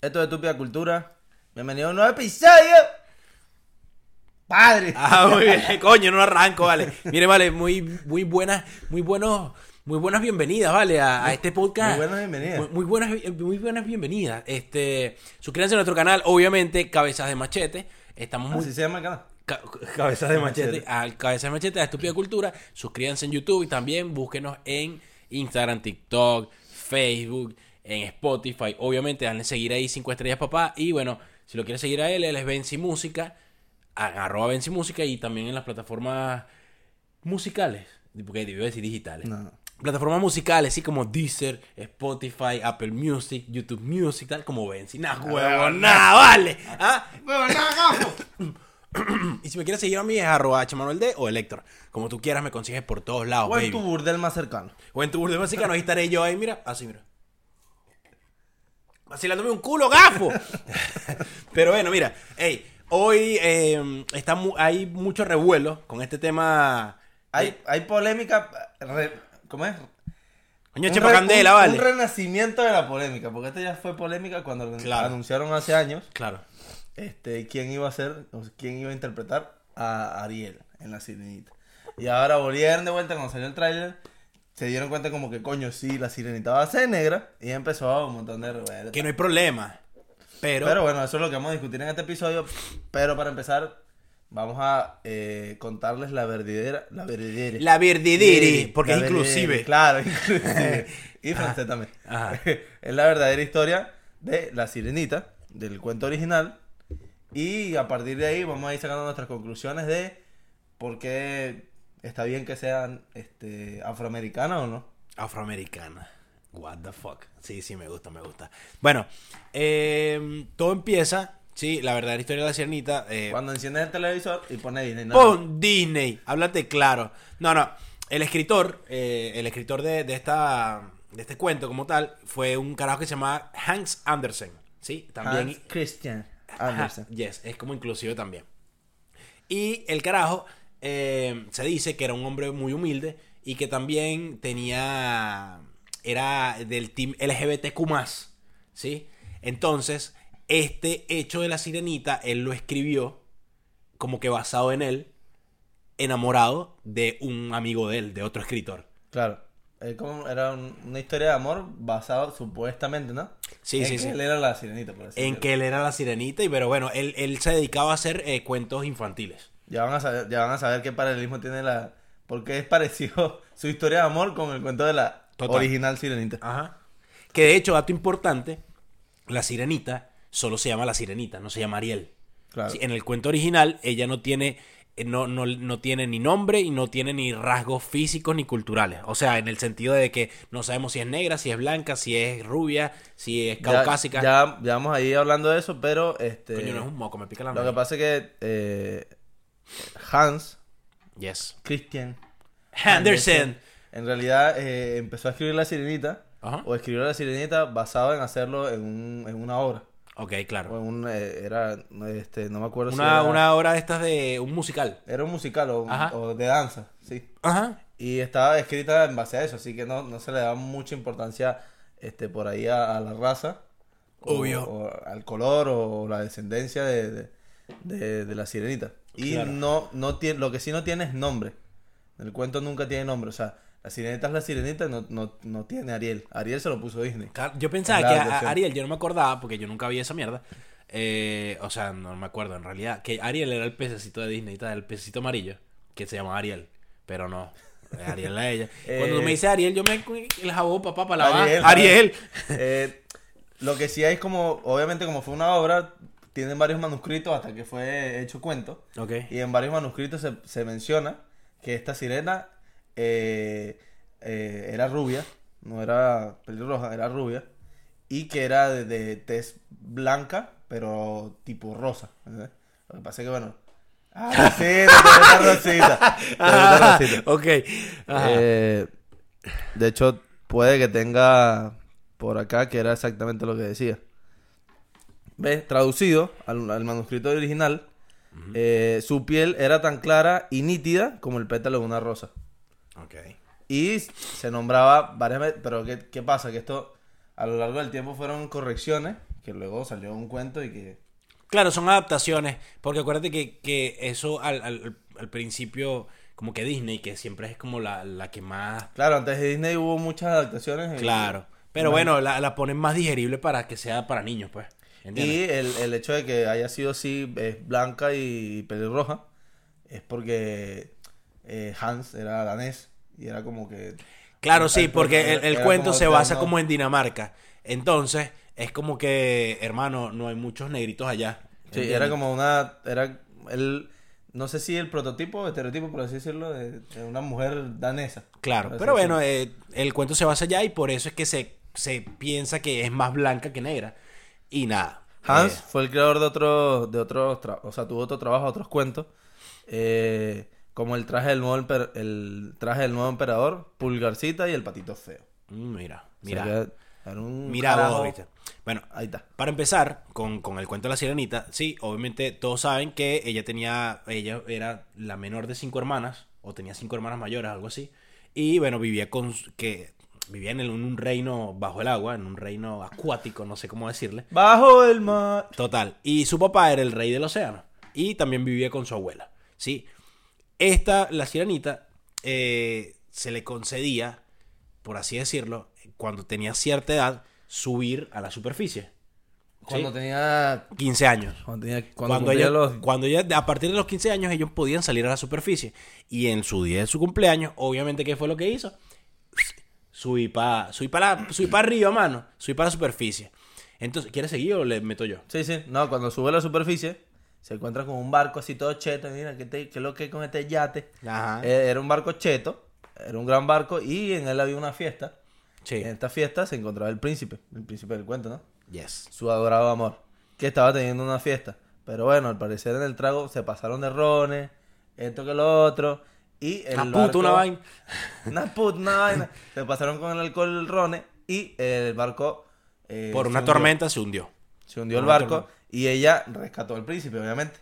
Esto es Tupia Cultura. Bienvenido a un nuevo episodio. Padre. Ah, muy bien. Coño, no arranco, vale. Mire, vale, muy, muy buenas, muy buenos, muy buenas bienvenidas, vale, a, a este podcast. Muy buenas bienvenidas. Muy, muy buenas, muy buenas bienvenidas. Este, suscríbanse a nuestro canal, obviamente, Cabezas de Machete. Estamos muy Así se llama el canal. Ca- Cabezas de machete, Machete. al Cabezas de Machete, a Estúpida Cultura. Suscríbanse en YouTube y también búsquenos en Instagram, TikTok, Facebook, en Spotify. Obviamente, denle seguir ahí 5 estrellas papá. Y bueno, si lo quieres seguir a él, él es Benzi Música, a- arroba Benzi Música y también en las plataformas musicales. Porque a decir digitales. No. Plataformas musicales, así como Deezer, Spotify, Apple Music, YouTube Music, tal como Benzi. Nah, huevo, nada, vale. ¿Ah? Y si me quieres seguir a mí es arroba Manuel D o Elector. Como tú quieras, me consigues por todos lados, O en baby. tu burdel más cercano. O en tu burdel mexicano, ahí estaré yo ahí, mira, así, mira. Vacilándome un culo, gafo. Pero bueno, mira, hey, hoy eh, está mu- hay mucho revuelo con este tema. Hay, hay polémica. re- ¿Cómo es? Coño, Un re- candela, un- vale. Un renacimiento de la polémica. Porque esta ya fue polémica cuando Claro. anunciaron hace años Claro. este, quién iba a ser, quién iba a interpretar a Ariel en La Sirenita. Y ahora volvieron de vuelta cuando salió el tráiler, se dieron cuenta como que coño, sí, La Sirenita va a ser negra y empezó un montón de revueltas. Que no hay problema. Pero, Pero bueno, eso es lo que vamos a discutir en este episodio. Pero para empezar, vamos a eh, contarles la verdadera. La verdadera. la verdidiri, porque La es inclusive. verdadera, Claro, inclusive. y francés también. Ajá. es la verdadera historia de La Sirenita, del cuento original. Y a partir de ahí vamos a ir sacando nuestras conclusiones de por qué está bien que sean este, afroamericanas o no. Afroamericana. What the fuck. Sí, sí, me gusta, me gusta. Bueno, eh, todo empieza, sí, la verdadera historia de la sirenita. eh, Cuando enciendes el televisor y pones Disney. no, Pon Disney, háblate claro. No, no. El escritor, eh, el escritor de, de esta, de este cuento como tal, fue un carajo que se llama Hans Andersen. Sí, también. Hans Christian Andersen. yes, es como inclusive también. Y el carajo eh, se dice que era un hombre muy humilde y que también tenía. Era del team LGBTQ. ¿Sí? Entonces, este hecho de la sirenita, él lo escribió como que basado en él, enamorado de un amigo de él, de otro escritor. Claro. Como- era un- una historia de amor basada supuestamente, ¿no? Sí, en sí, que sí. Él era la sirenita, por En que él era la sirenita, y pero bueno, él, él se dedicaba a hacer eh, cuentos infantiles. Ya van, a saber, ya van a saber qué paralelismo tiene la. Porque es parecido su historia de amor con el cuento de la Total. original sirenita. Ajá. Que de hecho, dato importante, la sirenita solo se llama la sirenita, no se llama Ariel. Claro. En el cuento original, ella no tiene, eh, no, no, no tiene ni nombre y no tiene ni rasgos físicos ni culturales. O sea, en el sentido de que no sabemos si es negra, si es blanca, si es rubia, si es caucásica. Ya, ya vamos ahí hablando de eso, pero este. Coño, no es un moco, me pica la Lo que pasa es que eh, Hans Yes. Christian Andersen. en realidad eh, empezó a escribir La Sirenita Ajá. o escribió La Sirenita basado en hacerlo en, un- en una obra. Ok, O claro. en un, eh, era, este, no me acuerdo si Una, era, una obra de estas de un musical. era un musical o, o de danza, sí. Ajá. Y estaba escrita en base a eso, así que no, no se le da mucha importancia este, por ahí a, a la raza. o- Obvio. O, al color o la descendencia de, de, de- de la sirenita. Y Claro. no, no tiene, lo que sí no tiene es nombre. El cuento nunca tiene nombre. O sea, la sirenita es la sirenita, no, no, no tiene Ariel. Ariel se lo puso Disney. Yo pensaba que a- a. Ariel, yo no me acordaba porque yo nunca vi esa mierda. Eh, o sea, no me acuerdo en realidad. Que Ariel era el pececito de Disney, tal, el pececito amarillo, que se llama Ariel. Pero no, eh, Ariel era ella. Cuando tú Eh, me dices Ariel, yo me el jabón, papá, para lavar. Ariel, Ariel. Eh, lo que sí hay es como, obviamente como fue una obra, tienen varios manuscritos hasta que fue hecho cuento. Ok. Y en varios manuscritos se, se menciona que esta sirena eh, eh, era rubia, no era pelirroja, era rubia. Y que era de, de tez blanca, pero tipo rosa. Lo que pasa es que, bueno. Ah, sí, gusta rosita. ok. Ajá. Eh, de hecho, puede que tenga por acá que era exactamente lo que decía. ¿Ves? Traducido al, al manuscrito original, eh, su piel era tan clara y nítida como el pétalo de una rosa. ok. Y se nombraba varias veces, pero ¿qué, qué pasa? Que esto a lo largo del tiempo fueron correcciones que luego salió un cuento y que... Claro, son adaptaciones, porque acuérdate que, que eso al, al, al principio, como que Disney, que siempre es como la, la que más... Claro, antes de Disney hubo muchas adaptaciones. y- Claro, pero bueno, la, la ponen más digerible para que sea para niños, pues. ¿Entiendes? Y el, el hecho de que haya sido así, es blanca y pelirroja, es porque eh, Hans era danés y era como que... Claro, sí, porque el, el era cuento se basa como en Dinamarca. Entonces, es como que, hermano, no hay muchos negritos allá. Sí, era como una... Era el... No sé si el prototipo, estereotipo, por así decirlo, de, de una mujer danesa. Claro, pero bueno, eh, el cuento se basa allá y por eso es que se, se piensa que es más blanca que negra. Y nada. Hans eh, fue el creador de otros, de otros, o sea, tuvo otro trabajo, otros cuentos, eh, como el traje del nuevo, emper- el traje del nuevo emperador, Pulgarcita y el patito feo. mm, mira, O sea, mira. era un Mira vos, ¿viste? Bueno, Ahí está. Para empezar con, con el cuento de la sirenita, sí, obviamente todos saben que ella tenía, ella era la menor de cinco hermanas, o tenía cinco hermanas mayores, algo así, y bueno, vivía con, que vivía en, un reino bajo el agua, en un reino acuático, no sé cómo decirle, Bajo el mar. total, y su papá era el rey del océano, y también vivía con su abuela, sí. Esta, la sirenita, eh, se le concedía, por así decirlo, cuando tenía cierta edad, subir a la superficie. Cuando Sí. tenía... 15 años. Cuando tenía... Cuando, Cuando, cumplía ellos- los... cuando ya, a partir de los 15 años, ellos podían salir a la superficie. Y en su día de su cumpleaños, obviamente, ¿qué fue lo que hizo? Subí para subí pa subí pa arriba, mano. Subí para la superficie. Entonces, ¿quieres seguir o le meto yo? Sí, sí. No, cuando sube a la superficie, se encuentra con un barco así todo cheto. Mira, ¿qué, te- qué es lo que hay con este yate? Ajá. Eh, era un barco cheto. Era un gran barco y en él había una fiesta. sí. En esta fiesta se encontraba el príncipe. El príncipe del cuento, ¿no? Yes. su adorado amor, que estaba teniendo una fiesta. Pero bueno, al parecer en el trago se pasaron de rones, esto que lo otro. Y el Una puta, una vaina. Una puta, una vaina. Se pasaron con el alcohol el rones y el barco... eh, Por una tormenta se hundió. Se hundió el barco tormenta. y ella rescató al príncipe, obviamente.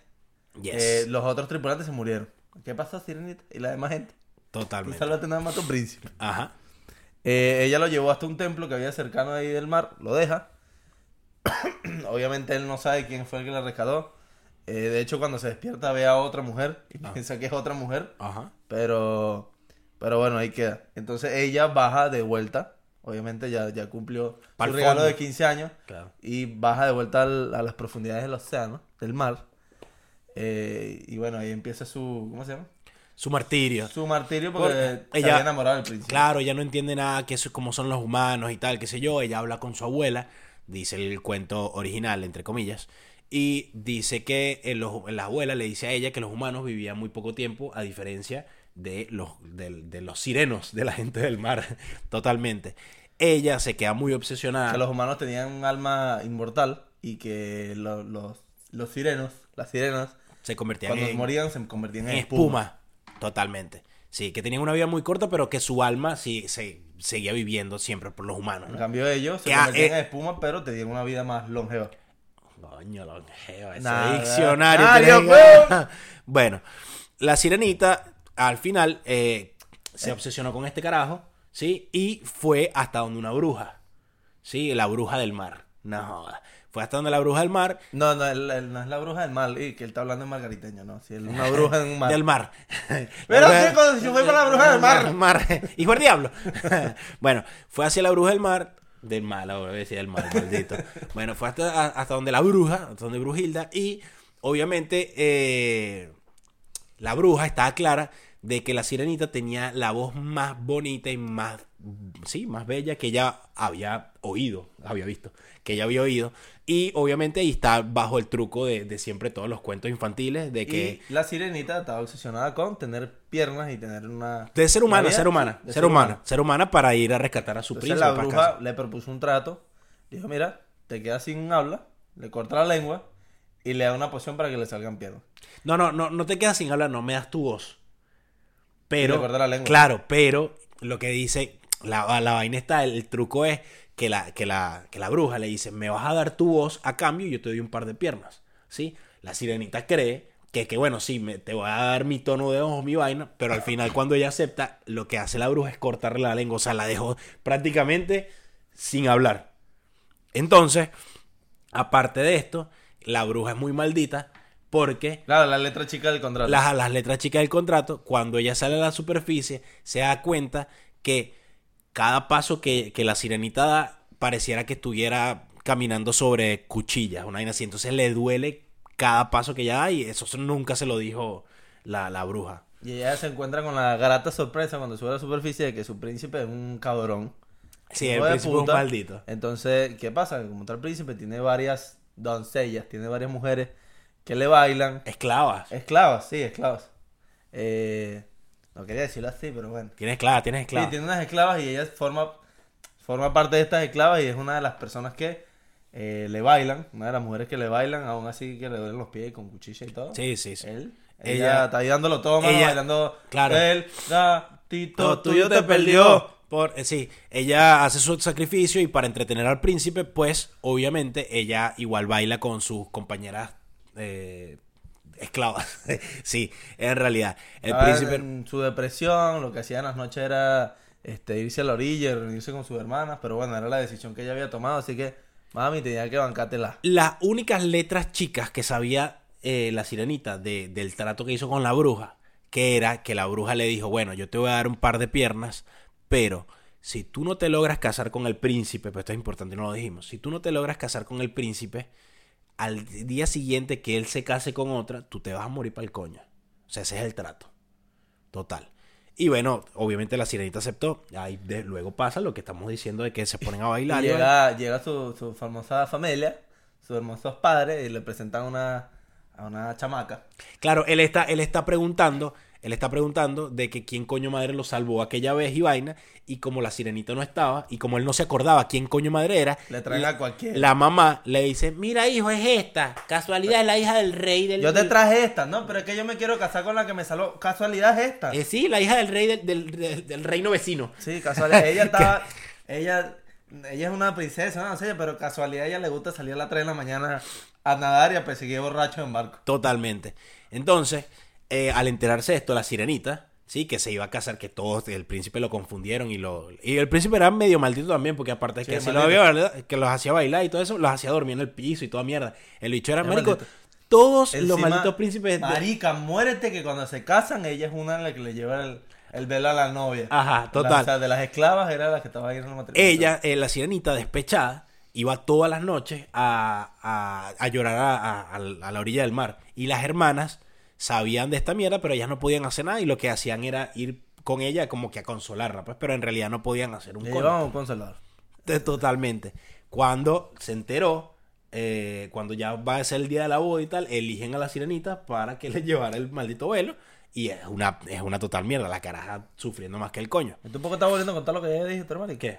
Yes. Eh, los otros tripulantes se murieron. ¿Qué pasó, Sirenita? Y la demás gente. Totalmente. nada más a tu príncipe. Ajá. Eh, ella lo llevó hasta un templo que había cercano ahí del mar, lo deja. Obviamente él no sabe quién fue el que la rescató. Eh, de hecho, cuando se despierta ve a otra mujer y Ah. piensa que es otra mujer, Ajá. pero pero bueno, ahí queda. Entonces ella baja de vuelta. Obviamente ya, ya cumplió Pa'l su regalo fondo. de 15 años Claro. y baja de vuelta al- a las profundidades del océano, del mar. Eh, y bueno, ahí empieza su, ¿cómo se llama? Su martirio. Su martirio porque Porque se ella- había enamorado del príncipe. Claro, ella no entiende nada, que eso, cómo son los humanos y tal, qué sé yo. Ella habla con su abuela, dice el cuento original, entre comillas, y dice que eh, los- la abuela le dice a ella que los humanos vivían muy poco tiempo, a diferencia de los, de, de los sirenos, de la gente del mar, totalmente. Ella se queda muy obsesionada. que los humanos tenían un alma inmortal y que lo- los, los sirenos, las sirenas, se convertían cuando en, morían se convertían en, en espuma. espuma. Totalmente. Sí, que tenían una vida muy corta, pero que su alma sí se seguía viviendo siempre por los humanos. En cambio ellos se Que, ah, convertían eh, en espuma, pero tenían una vida más longeva. Coño, longeo, ese Nada. diccionario. Ah, Dios bueno, la sirenita al final eh, se obsesionó con este carajo, ¿sí? Y fue hasta donde una bruja, ¿sí? La bruja del mar. No joda. Fue hasta donde la bruja del mar. No, no, él no es la bruja del mal, y que él está hablando en margariteño, no. Si es una bruja en un mar. Del mar. Pero sí, cuando se fue con la bruja del mar. Hijo del diablo. bueno, fue hacia la bruja del mar. Del mal, ahora voy a decir del mal, maldito. bueno, fue hasta, hasta donde la bruja, hasta donde Brujilda. Y obviamente eh, la bruja estaba clara de que la sirenita tenía la voz más bonita y más, sí, más bella que ella había oído, había visto, que ella había oído. Y obviamente ahí está bajo el truco de, de siempre todos los cuentos infantiles de que... Y la sirenita estaba obsesionada con tener piernas y tener una... De ser humana, ser humana, de ser humana, ser humana para ir a rescatar a su Entonces príncipe. la bruja casa. le propuso un trato. Dijo, mira, te quedas sin habla, le corta la lengua y le da una poción para que le salgan piernas. No, no, no, no te quedas sin hablar, no me das tu voz. Pero, Y le corta la lengua. claro, pero lo que dice, la, la vaina está, el truco es que la, que, la, que la bruja le dice, me vas a dar tu voz a cambio y yo te doy un par de piernas, ¿sí? La sirenita cree que, que bueno, sí, me, te voy a dar mi tono de ojos, mi vaina, pero al final cuando ella acepta, lo que hace la bruja es cortarle la lengua, o sea, la dejó prácticamente sin hablar. Entonces, Aparte de esto, la bruja es muy maldita porque Claro, la letra chica del contrato. las, las letras chicas del contrato, cuando ella sale a la superficie, se da cuenta que cada paso que, que la sirenita da pareciera que estuviera caminando sobre cuchillas, una vaina así. Entonces le duele cada paso que ella da y eso nunca se lo dijo la, la bruja. Y ella se encuentra con la grata sorpresa cuando sube a la superficie de que su príncipe es un cabrón. Sí, el príncipe es un maldito. Entonces, ¿qué pasa? Como tal príncipe tiene varias doncellas, tiene varias mujeres que le bailan. Esclavas. Esclavas, sí, esclavas. Eh, no quería decirlo así, pero bueno. Tienes esclavas, tienes Sí, esclavas. tiene unas esclavas y ella forma, forma parte de estas esclavas y es una de las personas que eh, le bailan, una de las mujeres que le bailan, aún así que le duelen los pies con cuchilla y todo. Sí, sí, sí. Él, Ella- ella, está ahí dándolo todo, mano, ella- bailando. claro. El gatito tuyo te perdió. Por, eh, sí, ella hace su sacrificio y para entretener al príncipe, pues obviamente ella igual baila con sus compañeras eh, esclavas. sí, en realidad. El príncipe... en su depresión, lo que hacía en las noches era este, irse a la orilla, reunirse con sus hermanas, pero bueno, era la decisión que ella había tomado, así que mami tenía que bancártela. Las únicas letras chicas que sabía eh, la sirenita de- del trato que hizo con la bruja, que era que la bruja le dijo, bueno, yo te voy a dar un par de piernas, pero si tú no te logras casar con el príncipe, pues esto es importante, no lo dijimos, si tú no te logras casar con el príncipe, al día siguiente que él se case con otra, tú te vas a morir para el coño. O sea, ese es el trato. Total. Y bueno, obviamente la sirenita aceptó. Ahí de- luego pasa lo que estamos diciendo de que se ponen a bailar. y llega, llega su, su famosa familia, sus hermosos padres, y le presentan una, a una chamaca. Claro, él está, él está preguntando, él está preguntando de que quién coño madre lo salvó aquella vez y vaina, y como la sirenita no estaba, y como él no se acordaba quién coño madre era, Le traen la, a cualquiera. la mamá le dice, mira hijo, es esta, casualidad es la hija del rey del... Yo te traje esta, ¿no? Pero es que yo me quiero casar con la que me salvó. Casualidad es esta. Eh, sí, la hija del rey del, del- del- del reino vecino. Sí, casualidad. Ella estaba. ella, ella es una princesa, no sé, pero casualidad a ella le gusta salir a las 3 de la mañana a nadar y a perseguir borrachos en barco. Totalmente. Entonces, eh, al enterarse de esto, la sirenita, sí, que se iba a casar, que todos, el príncipe lo confundieron y lo... Y el príncipe era medio maldito también, porque aparte Sí, que, así maldito. lo había, ¿verdad? que los hacía bailar y todo eso, los hacía dormir en el piso y toda mierda. El bicho era marico. Todos los malditos príncipes... de- Marica, muérete que cuando se casan, ella es una de las que le lleva el, el velo a la novia. Ajá, total. La- o sea, de las esclavas era la que estaba ahí en el matrimonio. Ella, eh, la sirenita despechada, iba todas las noches a, a- a llorar a- a la orilla del mar. Y las hermanas sabían de esta mierda, pero ellas no podían hacer nada y lo que hacían era ir con ella como que a consolarla, pues, pero en realidad no podían hacer un consolador. Te- Totalmente. Cuando se enteró, eh, cuando ya va a ser el día de la boda y tal, eligen a la sirenita para que le llevara el maldito velo. Y es una, es una total mierda, la caraja sufriendo más que el coño. ¿Y tú por qué estás volviendo a contar lo que ella dijo, tu hermano? ¿Y ¿Qué?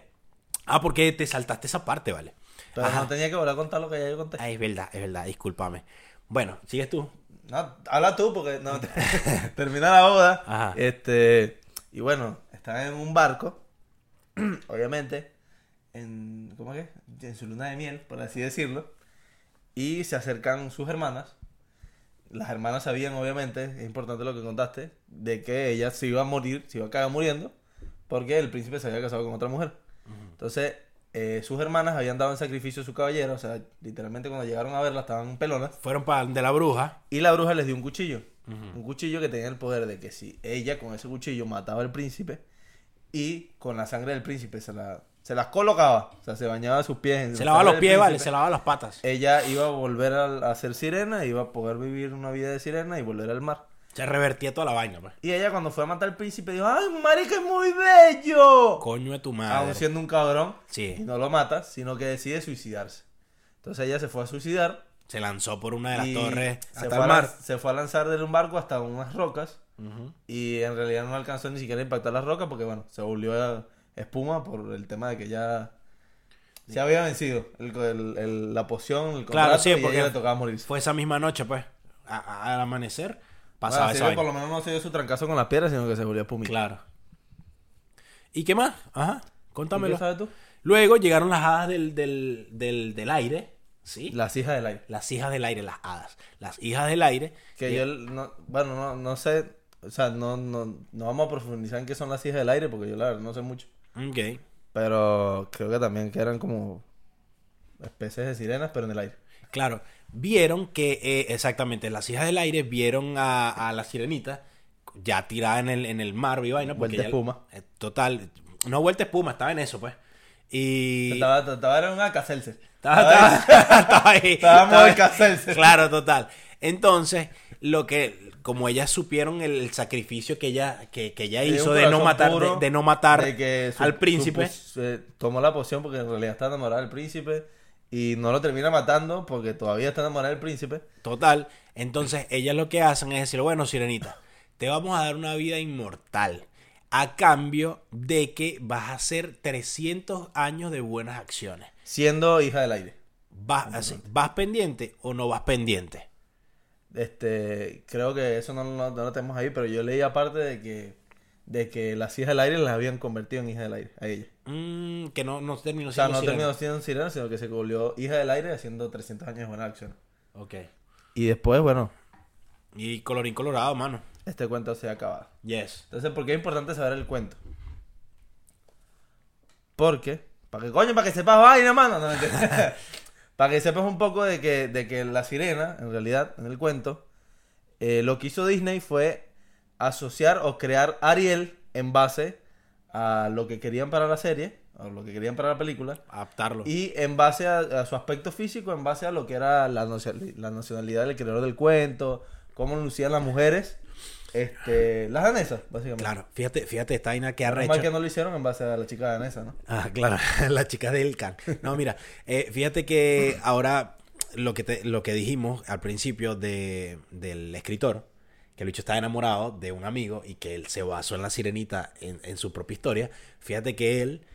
Ah, porque te saltaste esa parte, ¿vale? Pero Ajá. no tenía que volver a contar lo que ya yo conté. Ah, es verdad, es verdad, discúlpame. Bueno, sigues tú. No, habla tú porque no, termina la boda. Ajá. Este, y bueno, están en un barco, obviamente, en, ¿cómo es que? En su luna de miel, por así decirlo. Y se acercan sus hermanas. Las hermanas sabían, obviamente, es importante lo que contaste, de que ella se iba a morir, se iba a caer muriendo, porque el príncipe se había casado con otra mujer. Entonces, eh, sus hermanas habían dado en sacrificio a su caballero, o sea, literalmente cuando llegaron a verla estaban pelonas. Fueron para de la bruja. Y la bruja les dio un cuchillo. Un cuchillo que tenía el poder de que si ella con ese cuchillo mataba al príncipe y con la sangre del príncipe se, la, se las colocaba, o sea, se bañaba sus pies. Se la lavaba los pies, vale, se lavaba las patas. Ella iba a volver a, a ser sirena, iba a poder vivir una vida de sirena y volver al mar. Se revertía toda la vaina, pues. Y ella cuando fue a matar al príncipe dijo, ¡ay, marica, es muy bello! Coño de tu Aún madre. siendo un cabrón. Sí. Y no lo mata, sino que decide suicidarse. Entonces ella se fue a suicidar Se lanzó por una de las torres se hasta fue, el a mar. se fue a lanzar de un barco hasta unas rocas y en realidad no alcanzó ni siquiera a impactar las rocas porque bueno, se volvió a espuma por el tema de que ya se había vencido el, el- el- la poción, el Claro, contrato sí, y a porque ella le tocaba morirse. Fue esa misma noche, pues. A- a- al amanecer pasaba Bueno, esa por lo menos no se dio su trancazo con las piedras, sino que se volvió espumita. Claro. ¿Y qué más? Ajá. ¿Y Contámelo. ¿Qué sabes tú? Luego llegaron las hadas del, del, del, del aire. ¿Sí? Las hijas del aire. Las hijas del aire, las hadas. Las hijas del aire. Que Y- yo, no, bueno, no, no sé, o sea, no, no, no vamos a profundizar en qué son las hijas del aire porque yo la verdad no sé mucho. Ok. Pero creo que también que eran como especies de sirenas, pero en el aire. Claro, vieron que, eh, exactamente, las hijas del aire vieron a, a la sirenita ya tirada en el, en el mar, viva, ¿no? Vuelta ya- espuma. eh, total, no vuelta espuma, estaba en eso, pues. Y... Estaba, estaba en una caselce. Estaba, estaba- estaba ahí. Estábamos estaba- en. Claro, total. Entonces, lo que, como ellas supieron el, el sacrificio que ella, que, que ella hizo de no matar, de, de no matar de que su- al príncipe. su- eh, tomó la poción porque en realidad está enamorada del príncipe y no lo termina matando porque todavía está enamorada del príncipe. Total. Entonces, ellas lo que hacen es decir, bueno, Sirenita, te vamos a dar una vida inmortal. A cambio de que vas a hacer 300 años de buenas acciones. Siendo hija del aire. ¿Vas, así, ¿vas pendiente o no vas pendiente? Este, creo que eso no, no- no lo tenemos ahí, pero yo leí aparte de que de que las hijas del aire las habían convertido en hijas del aire a ella. Mm, que no, no terminó O sea, siendo no sirena. terminó siendo sirena, sino que se volvió hija del aire haciendo 300 años de buena acción. Ok. Y después, bueno, Y colorín colorado, mano. este cuento se ha acabado. Yes. Entonces, ¿por qué es importante saber el cuento? Porque, para que coño, para que sepas vaina, mano. No, para que sepas un poco de que, de que la sirena, en realidad, en el cuento, eh, lo que hizo Disney fue asociar o crear Ariel en base a lo que querían para la serie, o lo que querían para la película, Adaptarlo. y en base a, a su aspecto físico, en base a lo que era la, nacio- la nacionalidad del creador del cuento, cómo lucían las mujeres, este, las danesas, básicamente. Claro, fíjate, fíjate esta vaina que arrecha. mal que no lo hicieron en base a la chica danesa, ¿no? Ah, claro, la chica del can. No, mira, eh, fíjate que ahora lo que, te- lo que dijimos al principio de, del escritor, que el bicho estaba enamorado de un amigo y que él se basó en la sirenita en, en su propia historia, fíjate que él,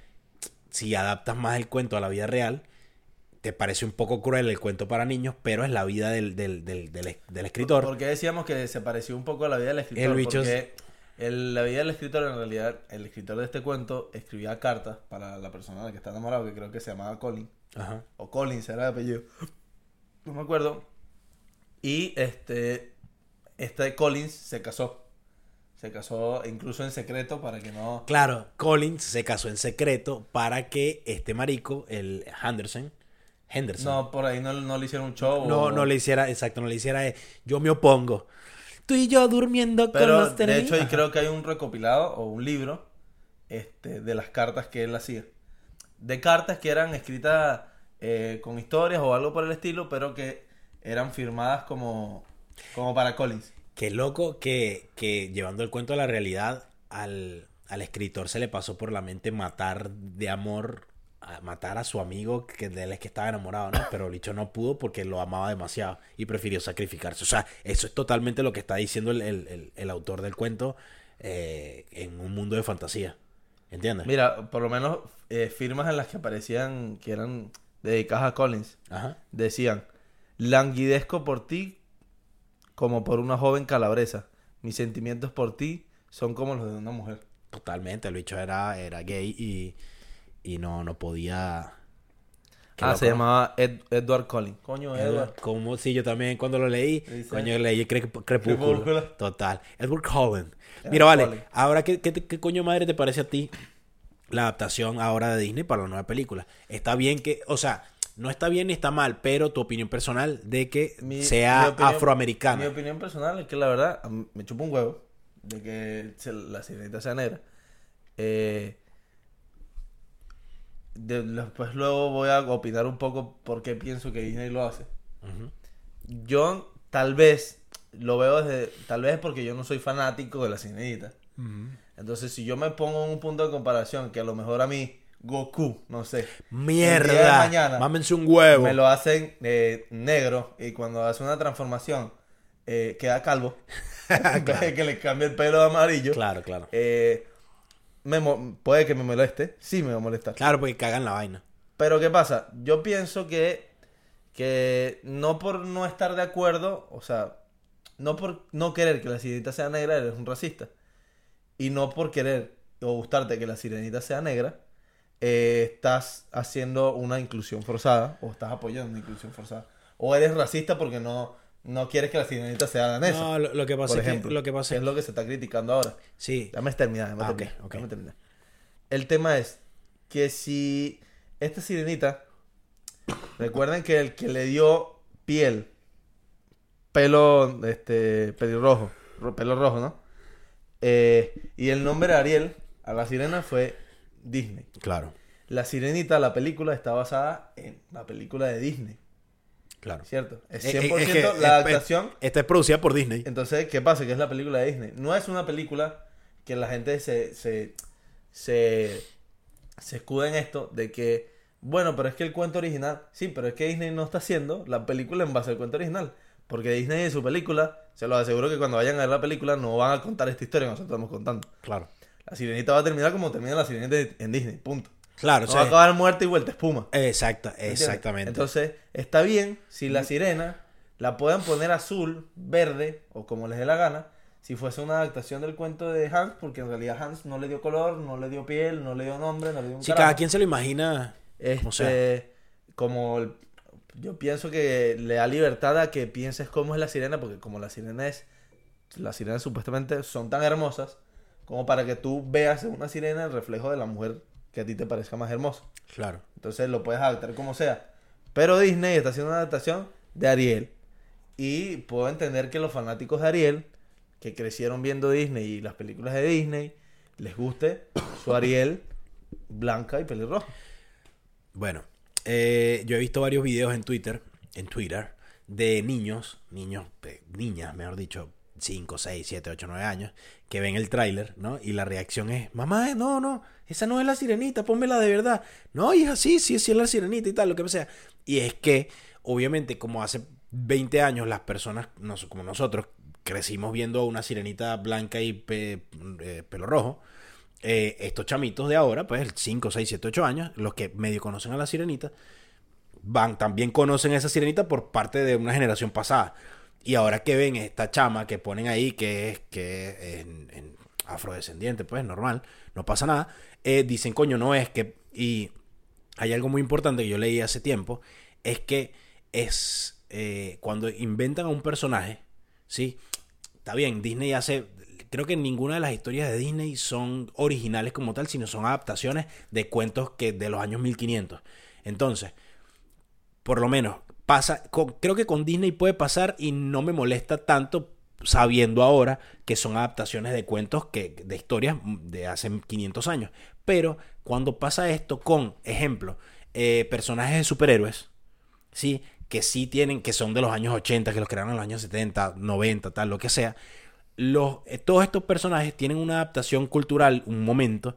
si adaptas más el cuento a la vida real, te parece un poco cruel el cuento para niños, pero es la vida del, del, del, del- escritor. Porque decíamos que se pareció un poco a la vida del escritor. El bicho porque el- la vida del escritor, en realidad, el escritor de este cuento escribía cartas para la persona de la que está enamorado, que creo que se llamaba Colin. Ajá. O Collins era de apellido. No me acuerdo. Y este. Este Collins se casó. Se casó incluso en secreto para que no. Claro, Collins se casó en secreto para que este marico, el Henderson, Henderson, No, por ahí no, no le hicieron un show. no, o- no le hiciera, exacto, no le hiciera, eh, yo me opongo. Tú y yo durmiendo con Pero los de hecho, y creo que hay un recopilado o un libro este, de las cartas que él hacía. De cartas que eran escritas eh, con historias o algo por el estilo, pero que eran firmadas como, como para Collins. Qué loco que, que llevando el cuento a la realidad, al, al escritor se le pasó por la mente matar de amor, a matar a su amigo que de él es que estaba enamorado, ¿no? Pero el bicho no pudo porque lo amaba demasiado y prefirió sacrificarse. O sea, eso es totalmente lo que está diciendo el, el- el- el autor del cuento eh, en un mundo de fantasía. ¿Entiendes? Mira, por lo menos eh, firmas en las que aparecían que eran dedicadas a Collins Ajá. decían: Languidezco por ti como por una joven calabresa. Mis sentimientos por ti son como los de una mujer. Totalmente. El bicho era, era gay y, y no, no podía. Ah, loco. se llamaba Ed- Edward Collins. Coño, Edward. Edward, como si yo también cuando lo leí, Dice- coño, leí Cre- Crepúsculo. Crepúsculo. Total. Edward. Edward Mira, vale, ahora, ¿qué, qué, te- qué coño madre te parece a ti la adaptación ahora de Disney para la nueva película? Está bien que, o sea, no está bien ni está mal, pero tu opinión personal de que Mi- sea mi opinión- afroamericana. Mi opinión personal es que la verdad me chupa un huevo de que la sirenita sea negra. Eh, de- después luego voy a opinar un poco por qué pienso que Disney lo hace. Yo tal vez lo veo desde... Tal vez es porque yo no soy fanático de la sirenita. Entonces si yo me pongo en un punto de comparación que a lo mejor a mí Goku, no sé. Mierda. mañana Mámense un huevo. me lo hacen eh, negro y cuando hace una transformación eh, queda calvo. De que le cambie el pelo amarillo. Claro, claro. eh, me puede que me moleste. Sí me va a molestar. Claro, porque cagan la vaina. Pero ¿qué pasa? Yo pienso que, que no por no estar de acuerdo, o sea, no por no querer que la sirenita sea negra, eres un racista. Y no por querer o gustarte que la sirenita sea negra, eh, estás haciendo una inclusión forzada o estás apoyando una inclusión forzada. O eres racista porque no, no quieres que la sirenita sea danesa. No, lo, lo que pasa por es ejemplo, que, lo que pasa es es lo que se está criticando ahora. sí. Dame terminar, dame Ah, dame terminar. El tema es que si esta sirenita Recuerden que el que le dio piel, pelo, este, pelirrojo, ro- pelo rojo, ¿no? Eh, y el nombre Ariel a la sirena fue Disney. Claro, La sirenita, la película, está basada en la película de Disney, claro. ¿cierto? Es Eh, eh, 100% es que, la eh, adaptación. Esta es producida por Disney. Entonces, ¿qué pasa? Que es la película de Disney. No es una película que la gente se, se, se, se escuda en esto de que, bueno, pero es que el cuento original, sí, pero es que Disney no está haciendo la película en base al cuento original. Porque Disney en su película, se los aseguro que cuando vayan a ver la película no van a contar esta historia que nosotros estamos contando. Claro. La sirenita va a terminar como termina la sirenita en Disney, punto. Claro, No o va a sea, acabar muerta y vuelta espuma. exacta, exactamente. Entonces, está bien si la sirena la pueden poner azul, verde o como les dé la gana, si fuese una adaptación del cuento de Hans, porque en realidad Hans no le dio color, no le dio piel, no le dio nombre, no le dio un si carajo. cada quien se lo imagina, Este, o sea, como el- yo pienso que le da libertad a que pienses cómo es la sirena, porque como la sirena es, las sirenas supuestamente son tan hermosas, como para que tú veas en una sirena el reflejo de la mujer que a ti te parezca más hermosa. claro. Entonces lo puedes adaptar como sea. Pero Disney está haciendo una adaptación de Ariel. Y puedo entender que los fanáticos de Ariel, que crecieron viendo Disney y las películas de Disney, les guste su Ariel blanca y pelirroja. Bueno, eh, yo he visto varios videos en Twitter, en Twitter, de niños, niños, eh, niñas, mejor dicho, 5, 6, 7, 8, 9 años, que ven el tráiler, ¿no? Y la reacción es, mamá, no, no, esa no es la sirenita, pónmela de verdad. No, hija, sí, sí, sí es la sirenita y tal, lo que sea. Y es que, obviamente, como hace 20 años las personas, como nosotros, crecimos viendo una sirenita blanca y eh, pelo rojo, eh, estos chamitos de ahora, pues 5, 6, 7, 8 años, los que medio conocen a la sirenita, van, también conocen a esa sirenita por parte de una generación pasada. Y ahora que ven esta chama que ponen ahí, que es, que es en- en afrodescendiente, pues normal, no pasa nada, eh, dicen, coño, no es que... Y hay algo muy importante que yo leí hace tiempo, es que es eh, cuando inventan a un personaje, ¿sí? Está bien, Disney hace... Creo que ninguna de las historias de Disney son originales como tal, sino son adaptaciones de cuentos que de los años 1500. Entonces, por lo menos, pasa, creo que con Disney puede pasar y no me molesta tanto sabiendo ahora que son adaptaciones de cuentos que de historias de hace 500 años. Pero cuando pasa esto con, ejemplo, eh, personajes de superhéroes, ¿sí? Que sí tienen, que son de los años 80, que los crearon en los años 70, 90, tal, lo que sea. Los, eh, todos estos personajes tienen una adaptación cultural, un momento,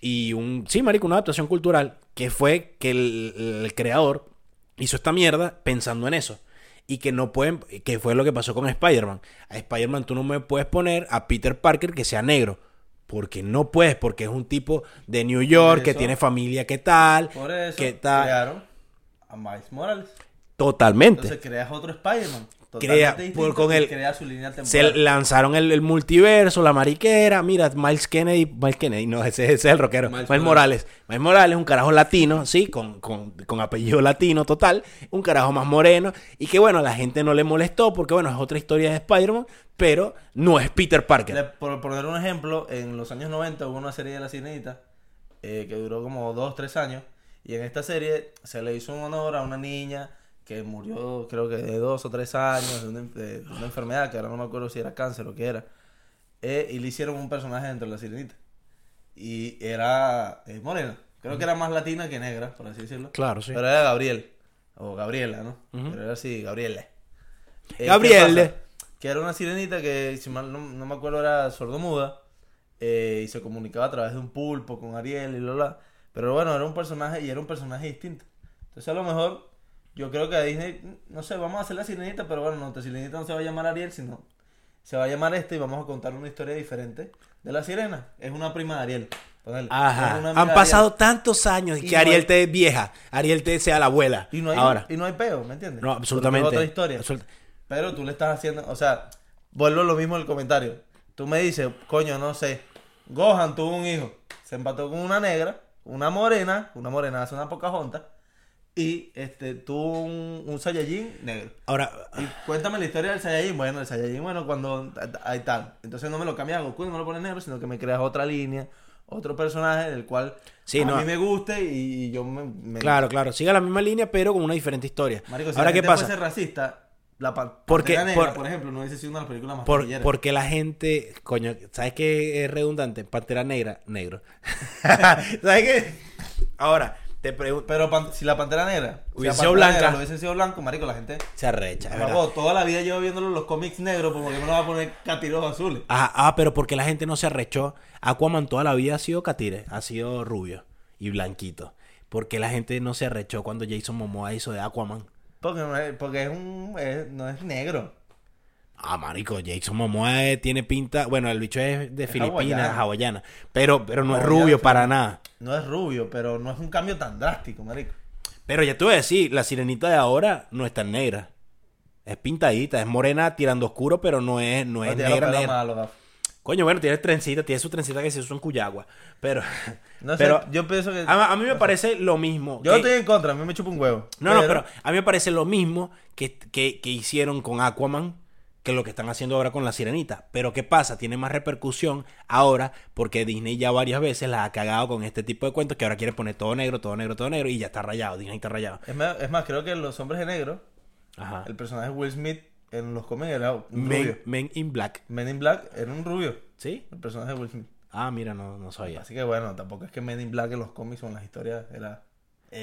y un, sí, marico, una adaptación cultural, que fue que el creador hizo esta mierda pensando en eso. Y que no pueden, que fue lo que pasó con Spider-Man. A Spider-Man tú no me puedes poner a Peter Parker que sea negro. Porque no puedes, porque es un tipo de New York, que tiene familia, que tal, Por eso que tal. crearon a Miles Morales. Totalmente. Entonces creas otro Spider-Man. Crea- por- con línea Se lanzaron el, el multiverso, la mariquera. Mira, Miles Kennedy, Miles Kennedy, no, ese, ese es el rockero. Miles Miles, Morales. Miles Morales, un carajo latino, sí, con, con, con apellido latino total. Un carajo más moreno. Y que bueno, la gente no le molestó porque bueno, es otra historia de Spider-Man, pero no es Peter Parker. Le- por poner un ejemplo, en los años 90 hubo una serie de La Sirenita eh, que duró como 2, 3 años. Y en esta serie se le hizo un honor a una niña que murió, creo que de 2 o 3 años, de una, de una enfermedad que ahora no me acuerdo si era cáncer o qué era. Eh, y le hicieron un personaje dentro de La Sirenita. Y era eh, morena. Creo que era más latina que negra, por así decirlo. Claro, sí. Pero era Gabriel. O Gabriela, ¿no? Pero era así, Gabriela. Eh. Que era una sirenita que, si mal no, no me acuerdo, era sordomuda. eh, y se comunicaba a través de un pulpo con Ariel y bla, bla. Pero bueno, era un personaje y era un personaje distinto. Entonces a lo mejor, yo creo que a Disney, no sé, vamos a hacer la sirenita, pero bueno, nuestra sirenita no se va a llamar Ariel, sino se va a llamar este y vamos a contar una historia diferente de la sirena. Es una prima de Ariel. Ponele. Es Ajá. Han pasado Ariel. tantos años y que no Ariel hay- te es vieja. Ariel te sea la abuela. Y no hay, Ahora. y no hay peo, ¿me entiendes? No, absolutamente. Otra historia. Absolut- Pero tú le estás haciendo, o sea, vuelvo a lo mismo el comentario. Tú me dices, coño, no sé, Gohan tuvo un hijo, se empató con una negra, una morena, una morena hace una poca junta, y este tuvo un, un Saiyajin negro. Ahora, Y cuéntame la historia del Saiyajin. Bueno, el Saiyajin, bueno, cuando hay tal. Entonces no me lo cambias a Goku, no me lo pones negro, sino que me creas otra línea, otro personaje del cual Sí, a no. mí me guste y, y yo me, me- Claro, claro. Sigue la misma línea, pero con una diferente historia. Marico, si Ahora, la ¿qué gente pasa? fuese racista, la Porque- Negra, por- por, ejemplo, no hubiese sido una de las películas más Por, porque la gente, coño, ¿sabes qué es redundante? Pantera negra, negro. ¿Sabes qué? Ahora, te Pero pan- si la Pantera Negra Hubiese sido blanca. Lo hubiese sido blanco, marico, la gente... se arrecha, toda la vida llevo viéndolo en los cómics negros, porque no me va a poner catiros azules. Ajá, ah, pero porque la gente no se arrechó. Aquaman toda la vida ha sido catire, ha sido rubio y blanquito. Porque la gente no se arrechó cuando Jason Momoa hizo de Aquaman. Porque, porque es un... es- no es negro. Ah, marico, Jason Momoa tiene pinta... Bueno, el bicho es de Es Filipinas, hawaiana. Pero, pero no es rubio para nada. No es rubio, pero no es un cambio tan drástico, marico. Pero ya te voy a decir, la sirenita de ahora no es tan negra. Es pintadita, es morena tirando oscuro, pero no es, no es negra, negra. gafo. Coño, bueno, tiene trencita, tiene su trencita que se usa en Cuyagua. Pero, No sé, pero yo pienso que... a, a mí me parece lo mismo. Yo no que- estoy en contra, a mí me chupa un huevo. No, no, pero a mí me parece lo mismo que, que, que hicieron con Aquaman que lo que están haciendo ahora con la sirenita. Pero ¿qué pasa? Tiene más repercusión ahora porque Disney ya varias veces la ha cagado con este tipo de cuentos que ahora quiere poner todo negro, todo negro, todo negro y ya está rayado. Disney está rayado. Es más, es más, creo que Los Hombres de Negro, Ajá. el personaje Will Smith en los cómics era un Men, rubio. Men in Black. Men in Black era un rubio, ¿Sí? el personaje de Will Smith. Ah, mira, no, no sabía. Así que bueno, tampoco es que Men in Black en los cómics o en las historias era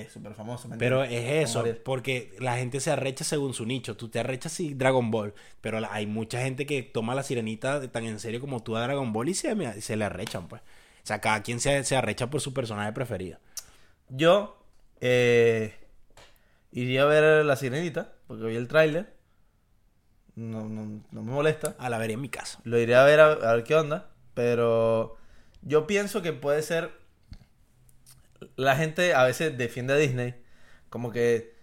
eh, súper famoso. ¿me Pero es eso, porque la gente se arrecha según su nicho. Tú te arrechas si Dragon Ball, pero la- hay mucha gente que toma la sirenita de- tan en serio como tú a Dragon Ball y se, me- se le arrechan, pues. O sea, cada quien se, se arrecha por su personaje preferido. Yo eh, iría a ver La Sirenita, porque vi el tráiler. No, no, no me molesta. A la vería en mi casa. Lo iré a ver a, a ver qué onda. Pero yo pienso que puede ser. La gente a veces defiende a Disney. Como que.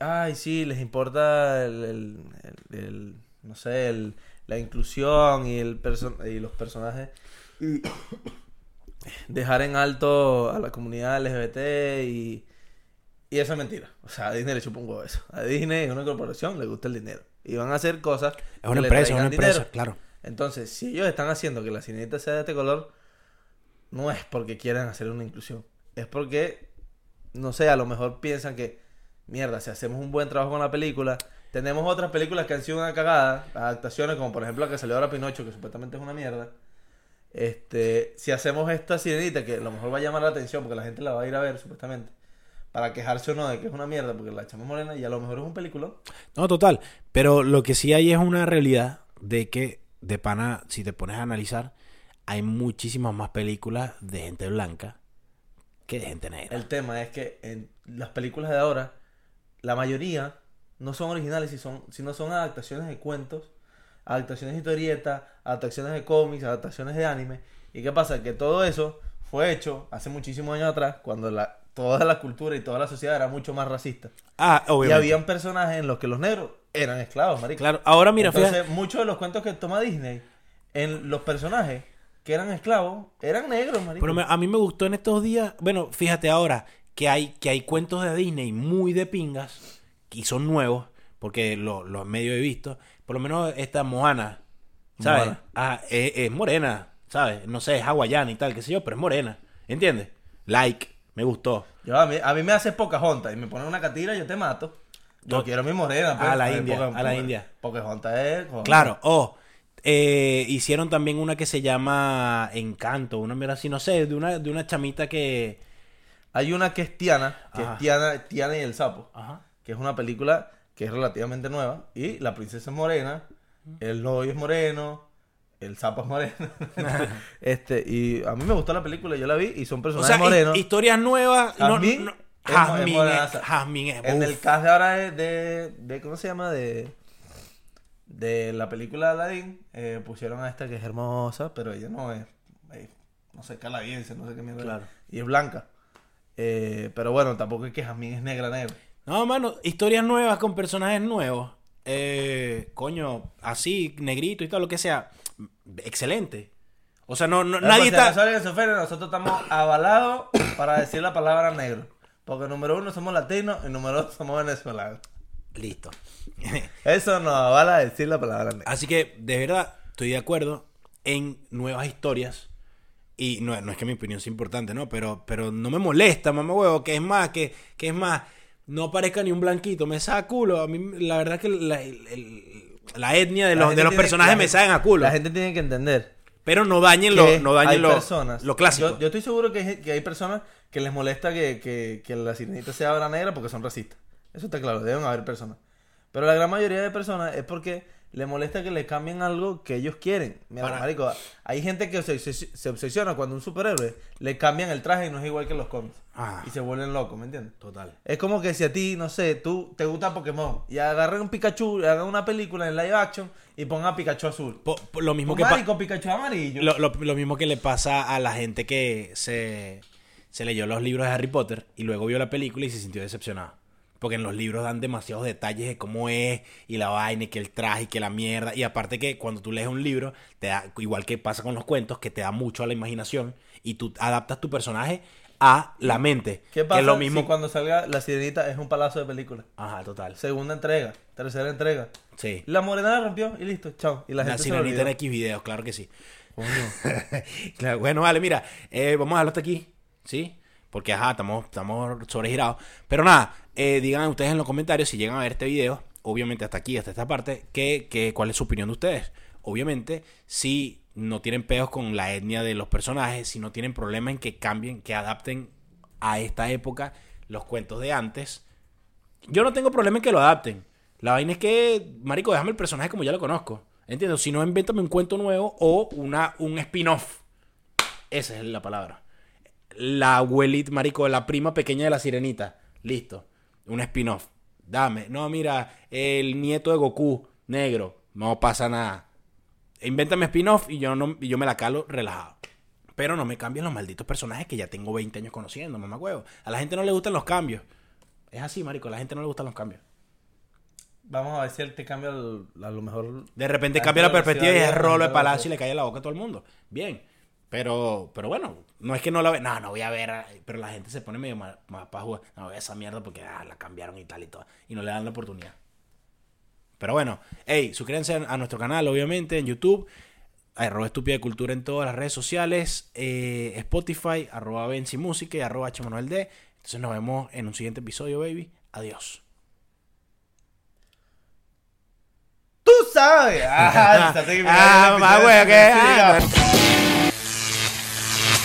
Ay, sí, les importa el. el- el- el- no sé, el- la inclusión y, el perso- y los personajes. Y dejar en alto a la comunidad LGBT y. Y eso es mentira. O sea, a Disney le chupa un huevo eso. A Disney es una corporación, le gusta el dinero. Y van a hacer cosas. Es una que empresa, es una empresa, dinero. claro. Entonces, si ellos están haciendo que la sirenita sea de este color, no es porque quieran hacer una inclusión. Es porque, no sé, a lo mejor piensan que, mierda, si hacemos un buen trabajo con la película, tenemos otras películas que han sido una cagada, adaptaciones como por ejemplo la que salió ahora Pinocho, que supuestamente es una mierda. Este, si hacemos esta sirenita, que a lo mejor va a llamar la atención porque la gente la va a ir a ver supuestamente, para quejarse o no de que es una mierda porque la echamos morena y a lo mejor es un película. No, total. Pero lo que sí hay es una realidad de que, de pana, si te pones a analizar, hay muchísimas más películas de gente blanca gente negra. El tema es que en las películas de ahora, la mayoría no son originales, si son, sino son adaptaciones de cuentos, adaptaciones de historietas, adaptaciones de cómics, adaptaciones de anime. ¿Y qué pasa? Que todo eso fue hecho hace muchísimos años atrás, cuando la, toda la cultura y toda la sociedad era mucho más racista. Ah, Y obviamente. habían personajes en los que los negros eran esclavos, marico. Claro, ahora mira, Entonces, fíjate. muchos de los cuentos que toma Disney, en los personajes que eran esclavos, eran negros, marico. Pero me- a mí me gustó en estos días, bueno, fíjate ahora que hay, que hay cuentos de Disney muy de pingas y son nuevos, porque los lo medio he visto. Por lo menos esta Moana, ¿sabes? Moana. Ah, es, es morena, ¿sabes? No sé, es hawaiana y tal, qué sé yo, pero es morena, ¿entiendes? Like, me gustó. Yo, a, mí, a mí me hace Pocahontas y me ponen una catira y yo te mato. Yo No. quiero mi morena. pues, A la India, Poca- a la Poca- India. Pocahontas es... cojones. Claro, oh, eh, hicieron también una que se llama Encanto, una mira así, no sé, de una, de una chamita que... Hay una que es Tiana, que Ajá. es Tiana, Tiana y el sapo. Ajá. Que es una película que es relativamente nueva. Y la princesa es morena, el novio es moreno, el sapo es moreno. este, y a mí me gustó la película, yo la vi y son O personajes sea, morenos. hi- historias nuevas. no- Jazmín no- es mo- es es, es- En el cast de ahora de, de, de- ¿cómo se llama? De, de la película Aladdin, eh, pusieron a esta que es hermosa, pero ella no es, eh, no sé, canadiense, no sé qué mierda. Claro. Y es blanca. Eh, pero bueno, tampoco es que Jasmine es negra, negra. No, mano, historias nuevas con personajes nuevos. Eh, coño, así, negrito y todo lo que sea. Excelente. O sea, no, no Pero nadie está. nosotros estamos avalados para decir la palabra negro. Porque número uno somos latinos y número dos somos venezolanos. Listo. Eso nos avala decir la palabra negro. Así que, de verdad, estoy de acuerdo en nuevas historias y no, no es que mi opinión sea importante, ¿no? Pero, pero no me molesta, mamá huevo, que es más, que, que es más, no aparezca ni un blanquito, me saca culo. A mí, la verdad que la, el- la etnia de La los, de los personajes me saben a culo. La gente tiene que entender. Pero no dañen lo, no dañen hay lo, personas. lo clásico. Yo, yo estoy seguro que hay, que hay personas que les molesta que, que, que la sirenita sea negra porque son racistas. Eso está claro, deben haber personas. Pero la gran mayoría de personas es porque les molesta que le cambien algo que ellos quieren. Mira, Para- marico, hay gente que se, se- se obsesiona cuando un superhéroe le cambian el traje y no es igual que los cómics. Ah. Y se vuelven locos, ¿me entiendes? Total. Es como que si a ti, no sé, tú te gusta Pokémon y agarren un Pikachu y hagan una película en live action y pongan a Pikachu azul. Po- po- lo mismo Un que marico, Pikachu amarillo. lo, lo- lo mismo que le pasa a la gente que se, se leyó los libros de Harry Potter y luego vio la película y se sintió decepcionado. Porque en los libros dan demasiados detalles de cómo es y la vaina y que el traje y que la mierda. Y aparte que cuando tú lees un libro, te da, igual que pasa con los cuentos, que te da mucho a la imaginación y tú adaptas tu personaje a la mente. ¿Qué Que pasa es lo mismo. si cuando salga La Sirenita es un palazo de película? Ajá, total. Segunda entrega, tercera entrega. Sí. La morena la rompió y listo, chao. Y la, La gente se lo sirenita en. X videos, claro que sí. Coño. Claro, bueno, vale, mira, eh, vamos a dejarlo hasta aquí, ¿sí? Porque, ajá, estamos, estamos sobregirados. Pero nada, eh, digan ustedes en los comentarios si llegan a ver este video, obviamente hasta aquí, hasta esta parte, que, que, cuál es su opinión de ustedes. Obviamente, si no tienen peos con la etnia de los personajes, si no tienen problema en que cambien, que adapten a esta época los cuentos de antes, yo no tengo problema en que lo adapten. La vaina es que, marico, déjame el personaje como ya lo conozco. Entiendo, si no, invéntame un cuento nuevo o una, un spin-off. Esa es la palabra. La abuelita, marico, la prima pequeña de la sirenita. Listo. Un spin-off. Dame. No, mira, el nieto de Goku, negro. No pasa nada. Invéntame spin-off y yo, no, y yo me la calo relajado. Pero no me cambien los malditos personajes que ya tengo 20 años conociendo, mamá huevo. A la gente no le gustan los cambios. Es así, marico, a la gente no le gustan los cambios. Vamos a ver si él te cambia el- a lo mejor. De repente La cambia la gente perspectiva y es rolo de palacio y le cae en la boca a todo el mundo. Bien. Pero, pero bueno, no es que no la ve. No, no voy a ver. Pero la gente se pone medio más, para jugar. No voy a esa mierda porque ah, la cambiaron y tal y todo. Y no le dan la oportunidad. Pero bueno, hey, suscríbanse a nuestro canal, obviamente, en YouTube. Arroba estúpida de cultura en todas las redes sociales. eh, Spotify, arroba Benzi Música y arroba H Manuel D. Entonces nos vemos en un siguiente episodio, baby. Adiós. ¡Tú sabes! Ah, Ah. Ah,